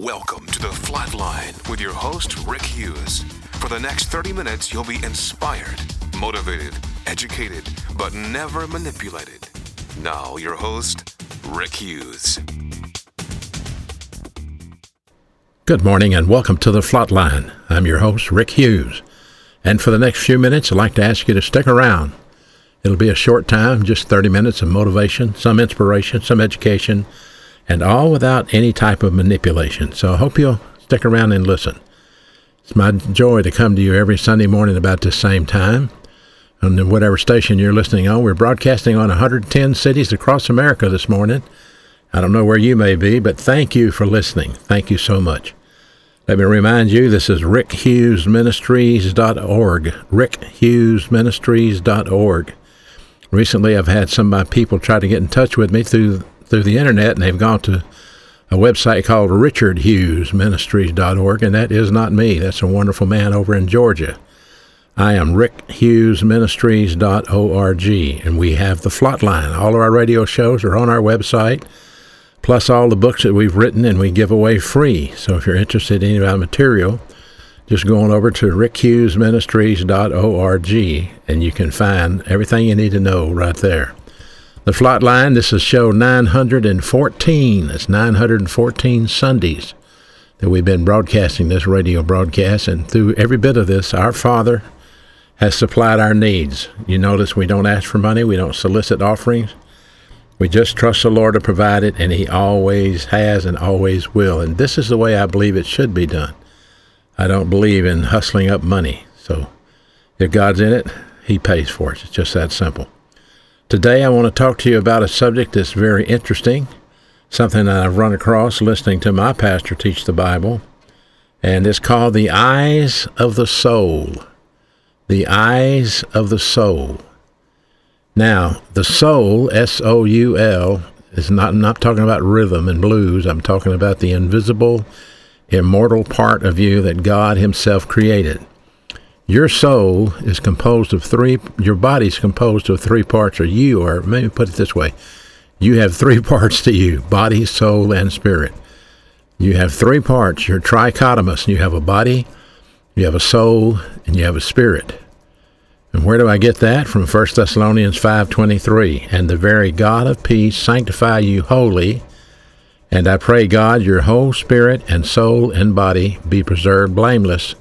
Welcome to the Flatline with your host, Rick Hughes. For the next 30 minutes, you'll be inspired, motivated, educated, but never manipulated. Now, your host, Rick Hughes. Good morning and welcome to the Flatline. I'm your host, Rick Hughes. And for the next few minutes, I'd like to ask you to stick around. It'll be a short time, just 30 minutes of motivation, some inspiration, some education, and all without any type of manipulation. So I hope you'll stick around and listen. It's my joy to come to you every Sunday morning about this same time. On whatever station you're listening on, we're broadcasting on 110 cities across America this morning. I don't know where you may be, but thank you for listening. Thank you so much. Let me remind you, this is rickhughesministries.org. rickhughesministries.org. Recently, I've had some of my people try to get in touch with me through through the internet, and they've gone to a website called richardhughesministries.org, and that is not me. That's a wonderful man over in Georgia. I am rickhughesministries.org, and we have the Flatline. All of our radio shows are on our website, plus all the books that we've written and we give away free. So if you're interested in any of our material, just go on over to rickhughesministries.org, and you can find everything you need to know right there. The Flatline, this is show 914. It's 914 Sundays that we've been broadcasting this radio broadcast, and through every bit of this, our Father has supplied our needs. You notice we don't ask for money, we don't solicit offerings. We just trust the Lord to provide it, and He always has and always will. And this is the way I believe it should be done. I don't believe in hustling up money. So if God's in it, He pays for it. It's just that simple. Today, I want to talk to you about a subject that's very interesting, something that I've run across listening to my pastor teach the Bible, and it's called The Eyes of the Soul. The Eyes of the Soul. Now, the soul, S O U L, is not, not talking about rhythm and blues. I'm talking about the invisible, immortal part of you that God Himself created. Your soul is composed of three, your body's composed of three parts, or you are, maybe put it this way you have three parts to you body, soul, and spirit. You have three parts. You're trichotomous. And you have a body, you have a soul, and you have a spirit. And where do I get that? From 1 Thessalonians 5.23. And the very God of peace sanctify you wholly, and I pray God your whole spirit and soul and body be preserved blameless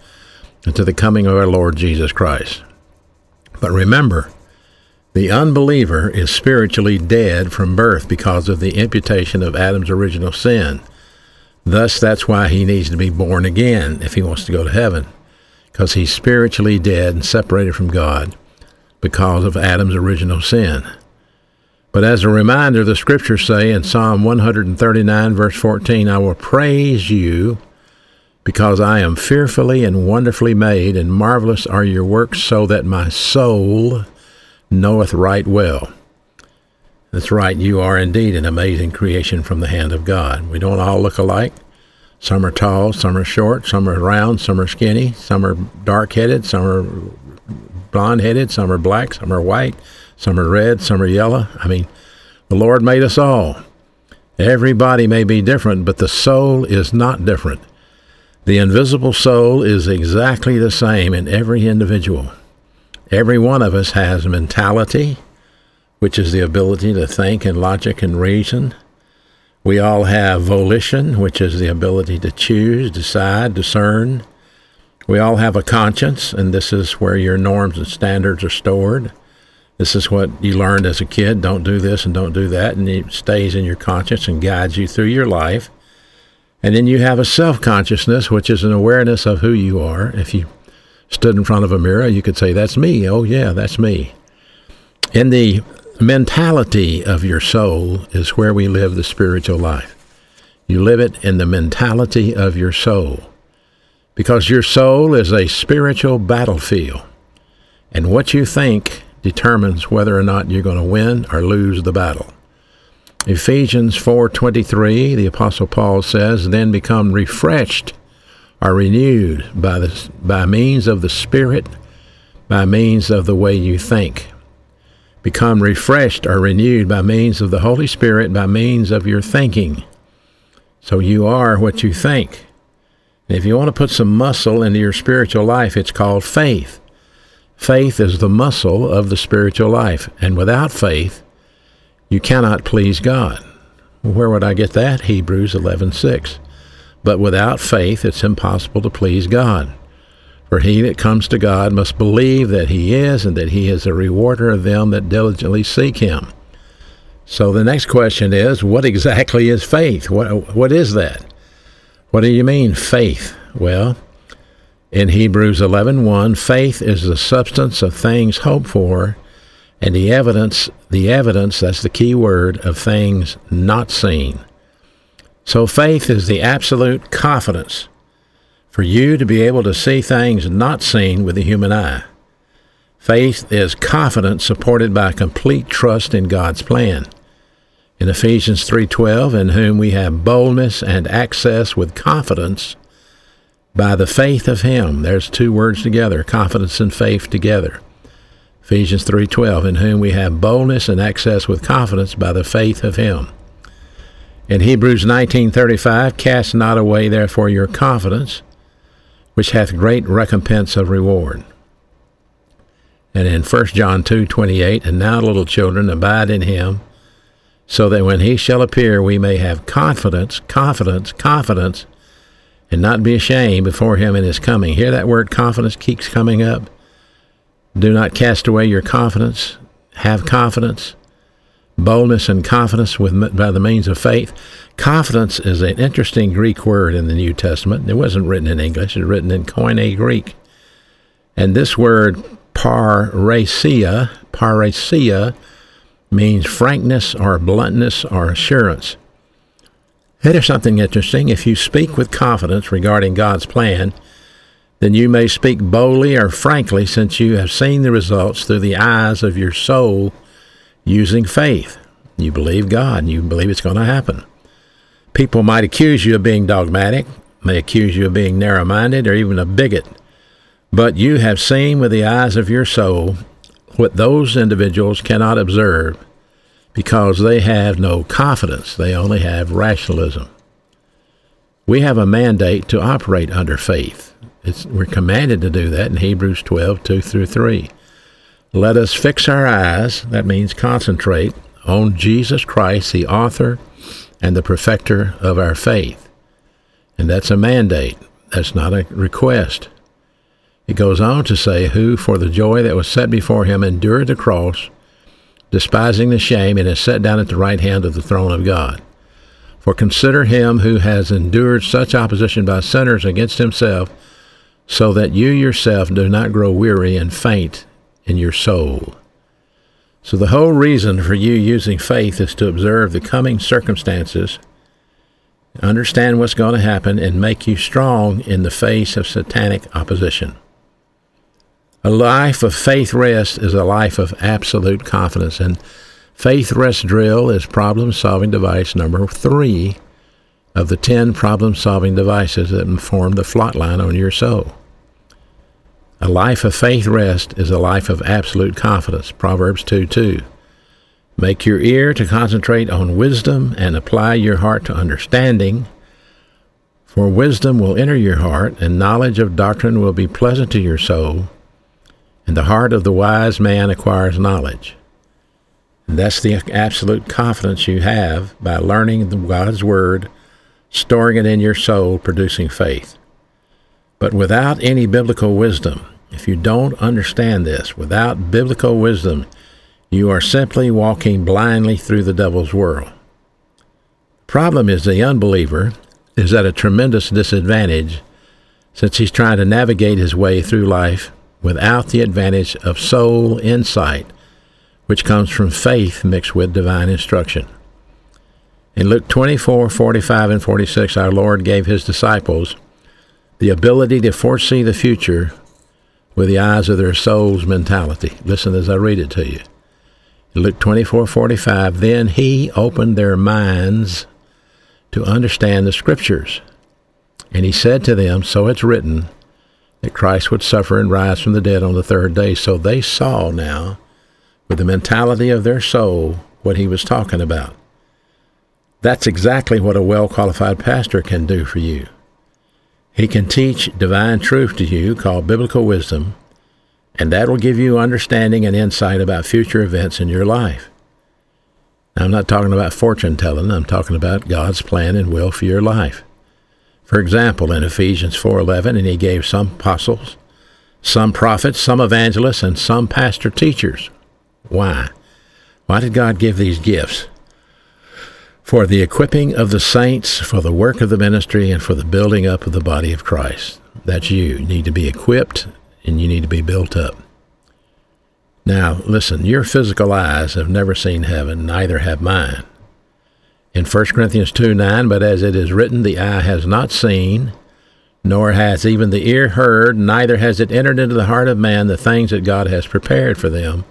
unto the coming of our Lord Jesus Christ. But remember, the unbeliever is spiritually dead from birth because of the imputation of Adam's original sin. Thus, that's why he needs to be born again if he wants to go to heaven, because he's spiritually dead and separated from God because of Adam's original sin. But as a reminder, the scriptures say in Psalm 139, verse 14, I will praise you because I am fearfully and wonderfully made, and marvelous are your works, so that my soul knoweth right well. That's right, you are indeed an amazing creation from the hand of God. We don't all look alike. Some are tall, some are short, some are round, some are skinny, some are dark headed, some are blonde headed, some are black, some are white, some are red, some are yellow. I mean, the Lord made us all. Everybody may be different, but the soul is not different. The invisible soul is exactly the same in every individual. Every one of us has mentality, which is the ability to think and logic and reason. We all have volition, which is the ability to choose, decide, discern. We all have a conscience, and this is where your norms and standards are stored. This is what you learned as a kid don't do this and don't do that, and it stays in your conscience and guides you through your life. And then you have a self consciousness, which is an awareness of who you are. If you stood in front of a mirror, you could say, That's me. Oh, yeah, that's me. In the mentality of your soul is where we live the spiritual life. You live it in the mentality of your soul. Because your soul is a spiritual battlefield. And what you think determines whether or not you're going to win or lose the battle. Ephesians 4:23, the apostle Paul says, "Then become refreshed are renewed by the by means of the Spirit, by means of the way you think. Become refreshed or renewed by means of the Holy Spirit, by means of your thinking." So you are what you think. And if you want to put some muscle into your spiritual life, it's called faith. Faith is the muscle of the spiritual life. And without faith, you cannot please God. Where would I get that? Hebrews 11:6. But without faith, it's impossible to please God. For he that comes to God must believe that he is, and that he is a rewarder of them that diligently seek him. So the next question is, what exactly is faith? What what is that? What do you mean faith? Well, in Hebrews 11:1, faith is the substance of things hoped for and the evidence, the evidence, that's the key word, of things not seen. So faith is the absolute confidence for you to be able to see things not seen with the human eye. Faith is confidence supported by complete trust in God's plan. In Ephesians 3:12, in whom we have boldness and access with confidence by the faith of him. There's two words together, confidence and faith together. Ephesians 3:12, in whom we have boldness and access with confidence by the faith of him. In Hebrews 19:35, cast not away therefore your confidence, which hath great recompense of reward. And in 1 John 2:28, and now little children abide in him, so that when he shall appear we may have confidence, confidence, confidence, and not be ashamed before him in his coming. Hear that word confidence keeps coming up. Do not cast away your confidence. Have confidence, boldness, and confidence with, by the means of faith. Confidence is an interesting Greek word in the New Testament. It wasn't written in English, it's written in Koine Greek. And this word, parrhesia, parrhesia, means frankness or bluntness or assurance. Here's something interesting. If you speak with confidence regarding God's plan, then you may speak boldly or frankly since you have seen the results through the eyes of your soul using faith. You believe God and you believe it's going to happen. People might accuse you of being dogmatic, may accuse you of being narrow minded or even a bigot, but you have seen with the eyes of your soul what those individuals cannot observe because they have no confidence, they only have rationalism. We have a mandate to operate under faith. It's, we're commanded to do that in Hebrews 12, 2 through 3. Let us fix our eyes, that means concentrate, on Jesus Christ, the author and the perfecter of our faith. And that's a mandate. That's not a request. It goes on to say, Who, for the joy that was set before him, endured the cross, despising the shame, and is set down at the right hand of the throne of God. For consider him who has endured such opposition by sinners against himself so that you yourself do not grow weary and faint in your soul. So, the whole reason for you using faith is to observe the coming circumstances, understand what's going to happen, and make you strong in the face of satanic opposition. A life of faith rest is a life of absolute confidence, and faith rest drill is problem solving device number three of the 10 problem solving devices that form the flot line on your soul. A life of faith rest is a life of absolute confidence. Proverbs 2 2. Make your ear to concentrate on wisdom and apply your heart to understanding. For wisdom will enter your heart, and knowledge of doctrine will be pleasant to your soul. And the heart of the wise man acquires knowledge. And that's the absolute confidence you have by learning God's Word storing it in your soul, producing faith. But without any biblical wisdom, if you don't understand this, without biblical wisdom, you are simply walking blindly through the devil's world. Problem is the unbeliever is at a tremendous disadvantage since he's trying to navigate his way through life without the advantage of soul insight, which comes from faith mixed with divine instruction. In Luke 24, 45, and 46, our Lord gave his disciples the ability to foresee the future with the eyes of their soul's mentality. Listen as I read it to you. In Luke 24, 45, then he opened their minds to understand the scriptures. And he said to them, So it's written that Christ would suffer and rise from the dead on the third day. So they saw now, with the mentality of their soul, what he was talking about. That's exactly what a well qualified pastor can do for you. He can teach divine truth to you called biblical wisdom, and that will give you understanding and insight about future events in your life. Now, I'm not talking about fortune telling, I'm talking about God's plan and will for your life. For example, in Ephesians 4:11, and he gave some apostles, some prophets, some evangelists, and some pastor teachers. Why? Why did God give these gifts? For the equipping of the saints, for the work of the ministry, and for the building up of the body of Christ. That's you. You need to be equipped and you need to be built up. Now, listen, your physical eyes have never seen heaven, neither have mine. In 1 Corinthians 2 9, but as it is written, the eye has not seen, nor has even the ear heard, neither has it entered into the heart of man the things that God has prepared for them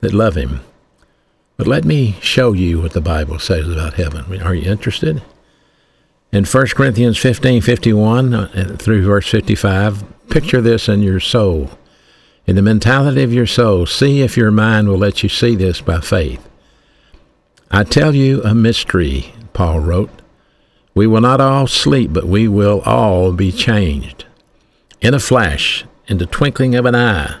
that love him. But let me show you what the Bible says about heaven. Are you interested? In 1 Corinthians 15 51 uh, through verse 55, picture this in your soul. In the mentality of your soul, see if your mind will let you see this by faith. I tell you a mystery, Paul wrote. We will not all sleep, but we will all be changed. In a flash, in the twinkling of an eye,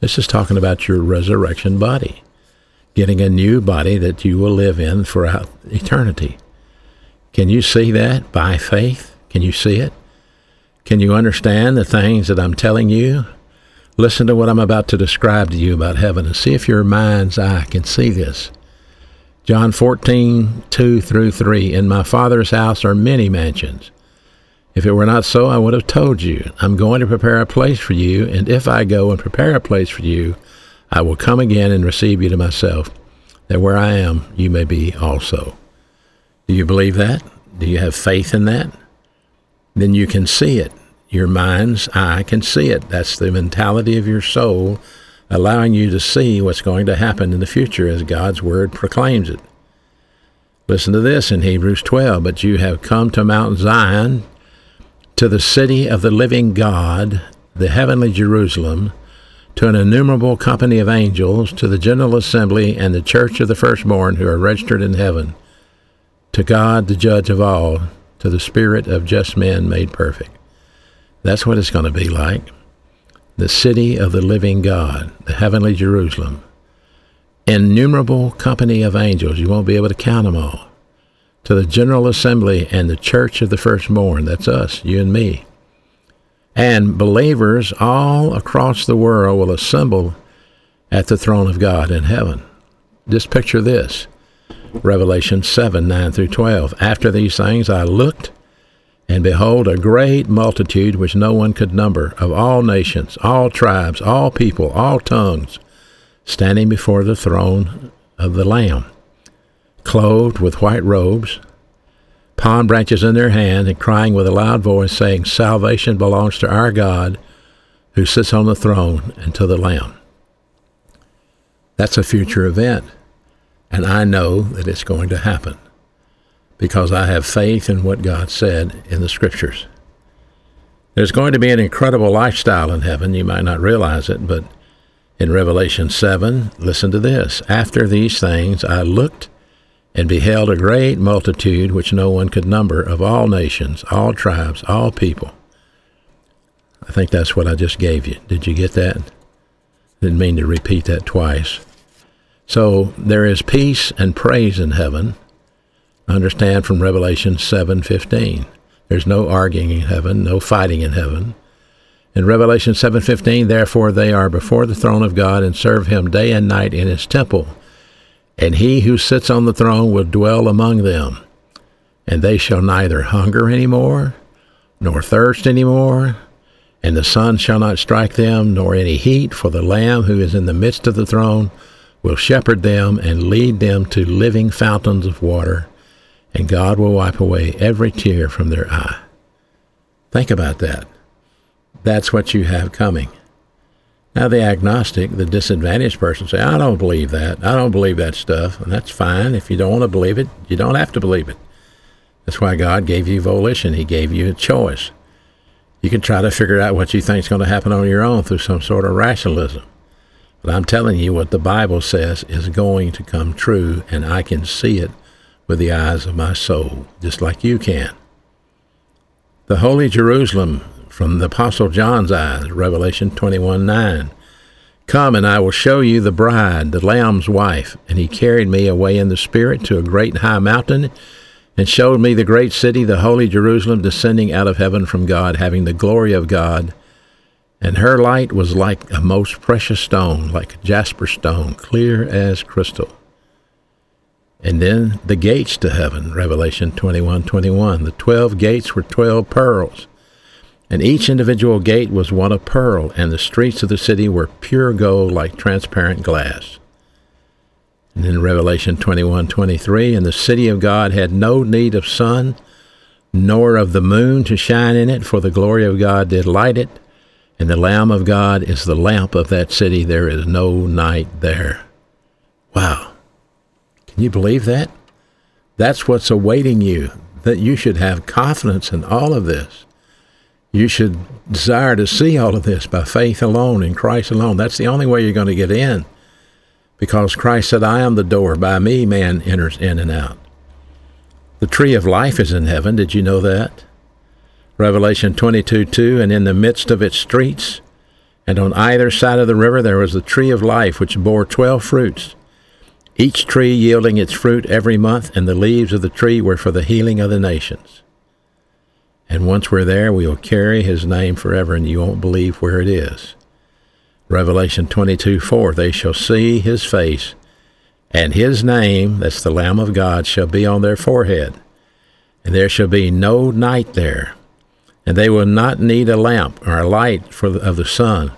This is talking about your resurrection body, getting a new body that you will live in throughout eternity. Can you see that by faith? Can you see it? Can you understand the things that I'm telling you? Listen to what I'm about to describe to you about heaven and see if your mind's eye can see this. John 14, 2 through 3. In my Father's house are many mansions. If it were not so, I would have told you, I'm going to prepare a place for you, and if I go and prepare a place for you, I will come again and receive you to myself, that where I am, you may be also. Do you believe that? Do you have faith in that? Then you can see it. Your mind's eye can see it. That's the mentality of your soul, allowing you to see what's going to happen in the future as God's Word proclaims it. Listen to this in Hebrews 12. But you have come to Mount Zion, to the city of the living God, the heavenly Jerusalem, to an innumerable company of angels, to the general assembly and the church of the firstborn who are registered in heaven, to God, the judge of all, to the spirit of just men made perfect. That's what it's going to be like. The city of the living God, the heavenly Jerusalem. Innumerable company of angels. You won't be able to count them all to the General Assembly and the Church of the Firstborn. That's us, you and me. And believers all across the world will assemble at the throne of God in heaven. Just picture this Revelation 7 9 through 12. After these things I looked, and behold, a great multitude which no one could number, of all nations, all tribes, all people, all tongues, standing before the throne of the Lamb clothed with white robes, palm branches in their hand, and crying with a loud voice, saying, Salvation belongs to our God who sits on the throne and to the Lamb. That's a future event, and I know that it's going to happen because I have faith in what God said in the Scriptures. There's going to be an incredible lifestyle in heaven. You might not realize it, but in Revelation 7, listen to this. After these things, I looked and beheld a great multitude which no one could number of all nations, all tribes, all people. I think that's what I just gave you. Did you get that? Didn't mean to repeat that twice. So there is peace and praise in heaven. Understand from Revelation 7:15. There's no arguing in heaven, no fighting in heaven. In Revelation 7:15, therefore they are before the throne of God and serve him day and night in his temple and he who sits on the throne will dwell among them. And they shall neither hunger any more, nor thirst any more, and the sun shall not strike them, nor any heat, for the Lamb who is in the midst of the throne will shepherd them and lead them to living fountains of water, and God will wipe away every tear from their eye. Think about that. That's what you have coming. Now, the agnostic, the disadvantaged person, say, I don't believe that. I don't believe that stuff. And that's fine. If you don't want to believe it, you don't have to believe it. That's why God gave you volition. He gave you a choice. You can try to figure out what you think is going to happen on your own through some sort of rationalism. But I'm telling you what the Bible says is going to come true, and I can see it with the eyes of my soul, just like you can. The Holy Jerusalem from the Apostle John's eyes, Revelation 21 9. Come, and I will show you the bride, the Lamb's wife. And he carried me away in the Spirit to a great high mountain, and showed me the great city, the holy Jerusalem, descending out of heaven from God, having the glory of God and her light was like a most precious stone, like jasper stone, clear as crystal. And then the gates to heaven, Revelation 21 21. The twelve gates were twelve pearls, and each individual gate was one of pearl, and the streets of the city were pure gold like transparent glass. And in Revelation 21 23. And the city of God had no need of sun, nor of the moon to shine in it, for the glory of God did light it and the Lamb of God is the lamp of that city. There is no night there. Wow. Can you believe that? That's what's awaiting you, that you should have confidence in all of this. You should desire to see all of this by faith alone, in Christ alone. That's the only way you're going to get in. Because Christ said, I am the door. By me, man enters in and out. The tree of life is in heaven. Did you know that? Revelation 22 2, and in the midst of its streets, and on either side of the river, there was the tree of life, which bore twelve fruits, each tree yielding its fruit every month, and the leaves of the tree were for the healing of the nations. And once we're there, we will carry his name forever, and you won't believe where it is. Revelation 22 4, they shall see his face, and his name, that's the Lamb of God, shall be on their forehead. And there shall be no night there and they will not need a lamp or a light for the, of the sun.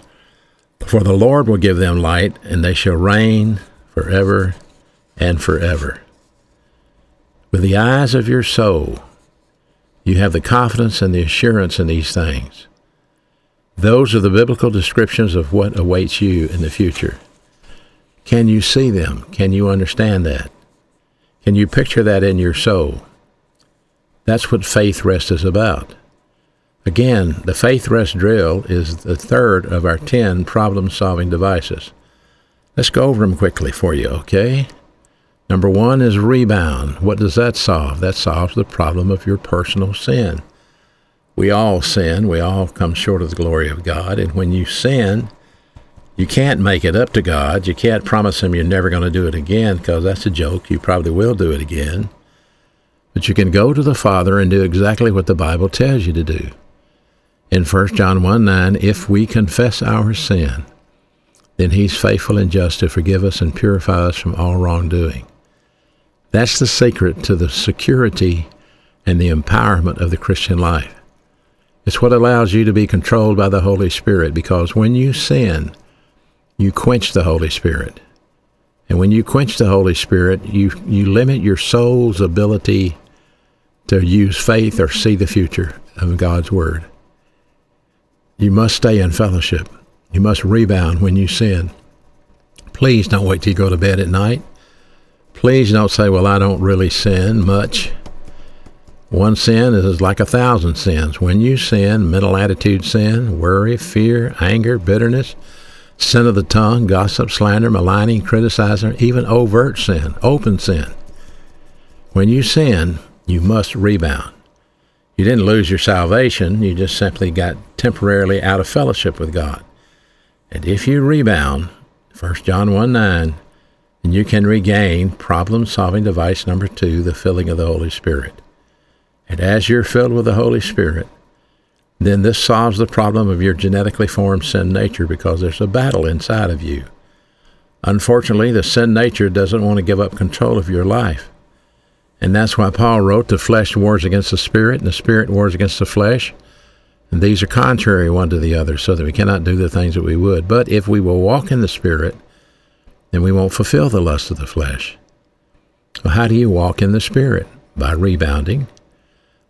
For the Lord will give them light, and they shall reign forever and forever. With the eyes of your soul, you have the confidence and the assurance in these things. Those are the biblical descriptions of what awaits you in the future. Can you see them? Can you understand that? Can you picture that in your soul? That's what faith rest is about. Again, the faith rest drill is the third of our 10 problem solving devices. Let's go over them quickly for you, okay? Number one is rebound. What does that solve? That solves the problem of your personal sin. We all sin. We all come short of the glory of God. And when you sin, you can't make it up to God. You can't promise Him you're never going to do it again because that's a joke. You probably will do it again. But you can go to the Father and do exactly what the Bible tells you to do in 1 John 1 9, if we confess our sin, then he's faithful and just to forgive us and purify us from all wrongdoing. That's the secret to the security and the empowerment of the Christian life. It's what allows you to be controlled by the Holy Spirit because when you sin, you quench the Holy Spirit. And when you quench the Holy Spirit, you, you limit your soul's ability to use faith or see the future of God's Word. You must stay in fellowship. You must rebound when you sin. Please don't wait till you go to bed at night. Please don't say, Well, I don't really sin much. One sin is like a thousand sins. When you sin, mental attitude sin, worry, fear, anger, bitterness, sin of the tongue, gossip, slander, maligning, criticizing, even overt sin, open sin. When you sin, you must rebound. You didn't lose your salvation, you just simply got temporarily out of fellowship with God. And if you rebound, 1 John 1 9, then you can regain problem solving device number two, the filling of the Holy Spirit. And as you're filled with the Holy Spirit, then this solves the problem of your genetically formed sin nature because there's a battle inside of you. Unfortunately, the sin nature doesn't want to give up control of your life. And that's why Paul wrote, the flesh wars against the spirit, and the spirit wars against the flesh. And these are contrary one to the other, so that we cannot do the things that we would. But if we will walk in the spirit, then we won't fulfill the lust of the flesh. Well, how do you walk in the spirit? by rebounding.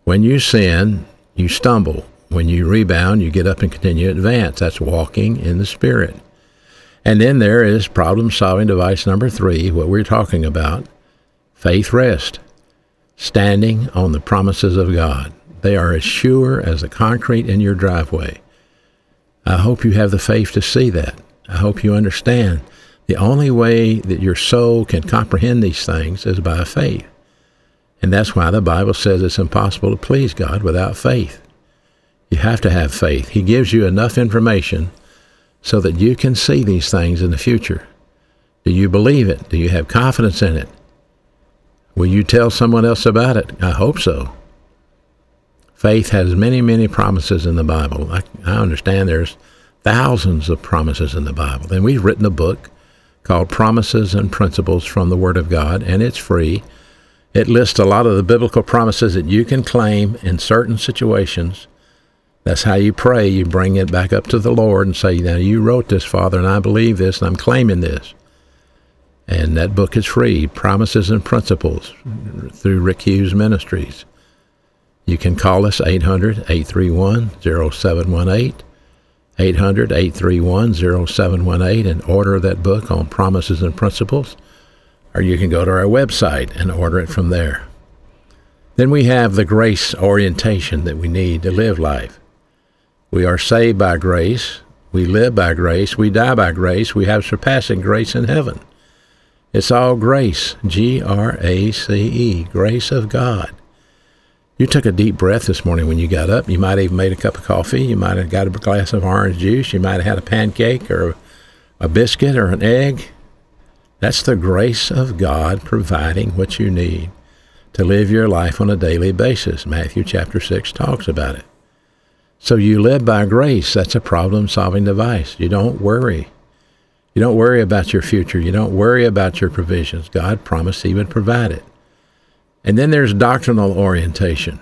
When you sin, you stumble. When you rebound, you get up and continue to advance. That's walking in the Spirit. And then there is problem solving device number three, what we're talking about faith rest, standing on the promises of God. They are as sure as the concrete in your driveway. I hope you have the faith to see that. I hope you understand the only way that your soul can comprehend these things is by faith. And that's why the Bible says it's impossible to please God without faith. You have to have faith. He gives you enough information so that you can see these things in the future. Do you believe it? Do you have confidence in it? Will you tell someone else about it? I hope so. Faith has many, many promises in the Bible. I, I understand there's thousands of promises in the Bible. And we've written a book called Promises and Principles from the Word of God, and it's free. It lists a lot of the biblical promises that you can claim in certain situations. That's how you pray. You bring it back up to the Lord and say, Now, you wrote this, Father, and I believe this, and I'm claiming this. And that book is free Promises and Principles through Rick Hughes Ministries. You can call us 800 831 0718. 800 831 0718 and order that book on promises and principles or you can go to our website and order it from there. Then we have the grace orientation that we need to live life. We are saved by grace, we live by grace, we die by grace, we have surpassing grace in heaven. It's all grace, G R A C E, grace of God. You took a deep breath this morning when you got up. You might have made a cup of coffee. You might have got a glass of orange juice. You might have had a pancake or a biscuit or an egg. That's the grace of God providing what you need to live your life on a daily basis. Matthew chapter 6 talks about it. So you live by grace. That's a problem solving device. You don't worry. You don't worry about your future. You don't worry about your provisions. God promised He would provide it. And then there's doctrinal orientation.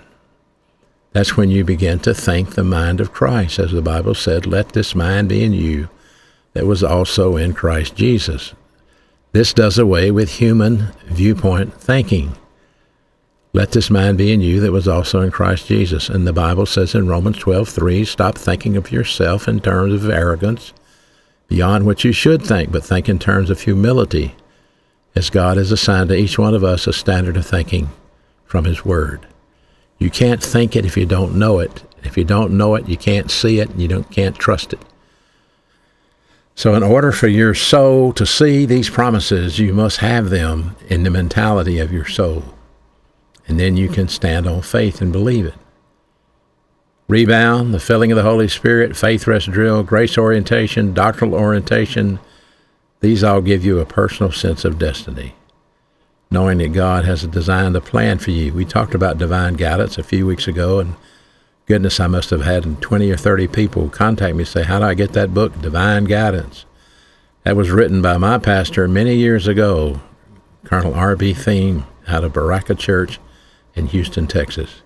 That's when you begin to think the mind of Christ. As the Bible said, let this mind be in you that was also in Christ Jesus. This does away with human viewpoint thinking. Let this mind be in you that was also in Christ Jesus. And the Bible says in Romans 12:3, stop thinking of yourself in terms of arrogance beyond what you should think, but think in terms of humility, as God has assigned to each one of us a standard of thinking from His Word. You can't think it if you don't know it. If you don't know it, you can't see it, and you don't, can't trust it. So, in order for your soul to see these promises, you must have them in the mentality of your soul. And then you can stand on faith and believe it. Rebound, the filling of the Holy Spirit, faith rest drill, grace orientation, doctrinal orientation, these all give you a personal sense of destiny, knowing that God has designed a plan for you. We talked about divine guidance a few weeks ago, and goodness, I must have had 20 or 30 people contact me and say, How do I get that book, Divine Guidance? That was written by my pastor many years ago, Colonel R.B. Thieme, out of Berachah Church in Houston, Texas.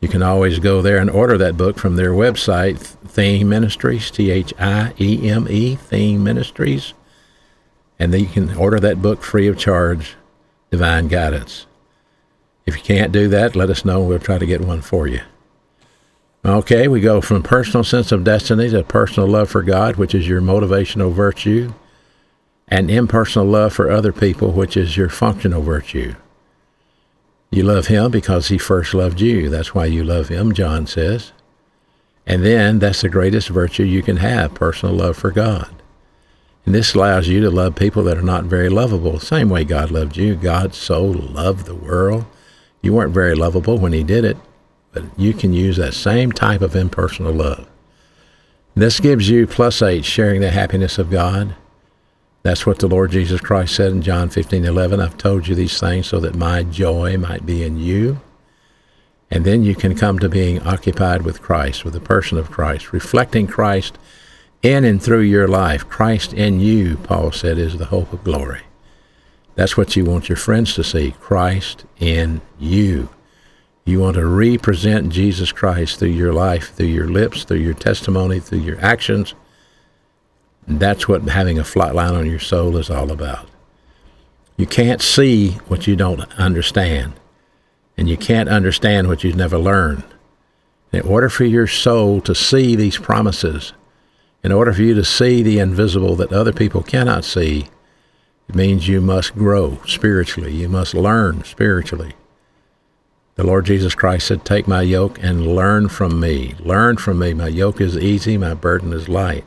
You can always go there and order that book from their website, Thieme Ministries, T H I E M E, Thieme Ministries. And then you can order that book free of charge, Divine Guidance. If you can't do that, let us know. We'll try to get one for you. Okay, we go from personal sense of destiny to personal love for God, which is your motivational virtue, and impersonal love for other people, which is your functional virtue. You love Him because He first loved you. That's why you love Him, John says. And then that's the greatest virtue you can have personal love for God. And this allows you to love people that are not very lovable, same way God loved you. God so loved the world. You weren't very lovable when He did it. But you can use that same type of impersonal love. This gives you plus eight, sharing the happiness of God. That's what the Lord Jesus Christ said in John 15, 11. I've told you these things so that my joy might be in you. And then you can come to being occupied with Christ, with the person of Christ, reflecting Christ in and through your life. Christ in you, Paul said, is the hope of glory. That's what you want your friends to see Christ in you. You want to represent Jesus Christ through your life, through your lips, through your testimony, through your actions. That's what having a flat line on your soul is all about. You can't see what you don't understand. and you can't understand what you've never learned. In order for your soul to see these promises, in order for you to see the invisible that other people cannot see, it means you must grow spiritually. You must learn spiritually. The Lord Jesus Christ said, Take my yoke and learn from me. Learn from me. My yoke is easy, my burden is light.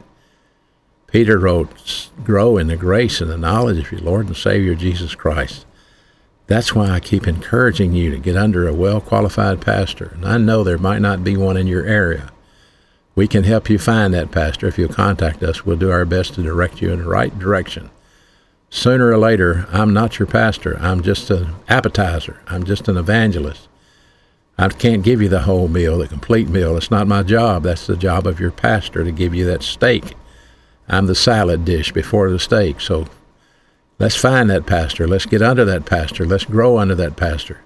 Peter wrote, Grow in the grace and the knowledge of your Lord and Savior Jesus Christ. That's why I keep encouraging you to get under a well qualified pastor. And I know there might not be one in your area. We can help you find that pastor. If you'll contact us, we'll do our best to direct you in the right direction. Sooner or later, I'm not your pastor. I'm just an appetizer. I'm just an evangelist. I can't give you the whole meal, the complete meal. It's not my job. That's the job of your pastor to give you that steak. I'm the salad dish before the steak. So let's find that pastor. Let's get under that pastor. Let's grow under that pastor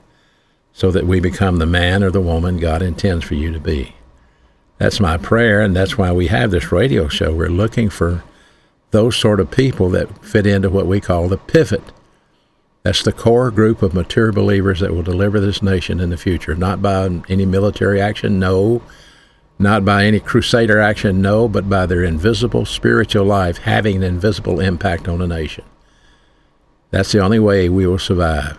so that we become the man or the woman God intends for you to be. That's my prayer, and that's why we have this radio show. We're looking for those sort of people that fit into what we call the pivot. That's the core group of mature believers that will deliver this nation in the future, not by any military action, no, not by any crusader action, no, but by their invisible spiritual life having an invisible impact on the nation. That's the only way we will survive.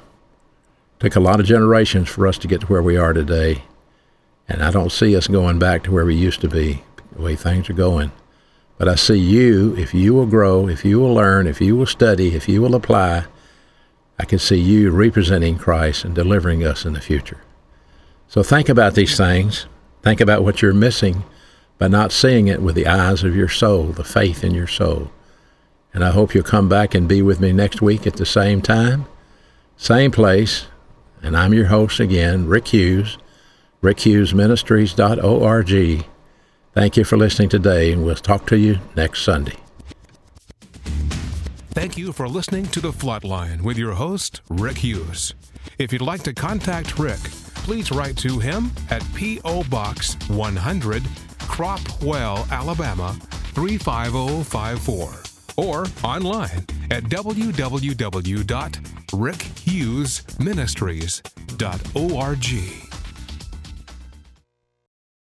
Took a lot of generations for us to get to where we are today, and I don't see us going back to where we used to be, the way things are going. But I see you, if you will grow, if you will learn, if you will study, if you will apply, I can see you representing Christ and delivering us in the future. So think about these things. Think about what you're missing by not seeing it with the eyes of your soul, the faith in your soul. And I hope you'll come back and be with me next week at the same time, same place. And I'm your host again, Rick Hughes, rickhughesministries.org. Thank you for listening today, and we'll talk to you next Sunday. Thank you for listening to The Flatline with your host, Rick Hughes. If you'd like to contact Rick, please write to him at P.O. Box 100, Cropwell, Alabama 35054, or online at www.rickhughesministries.org.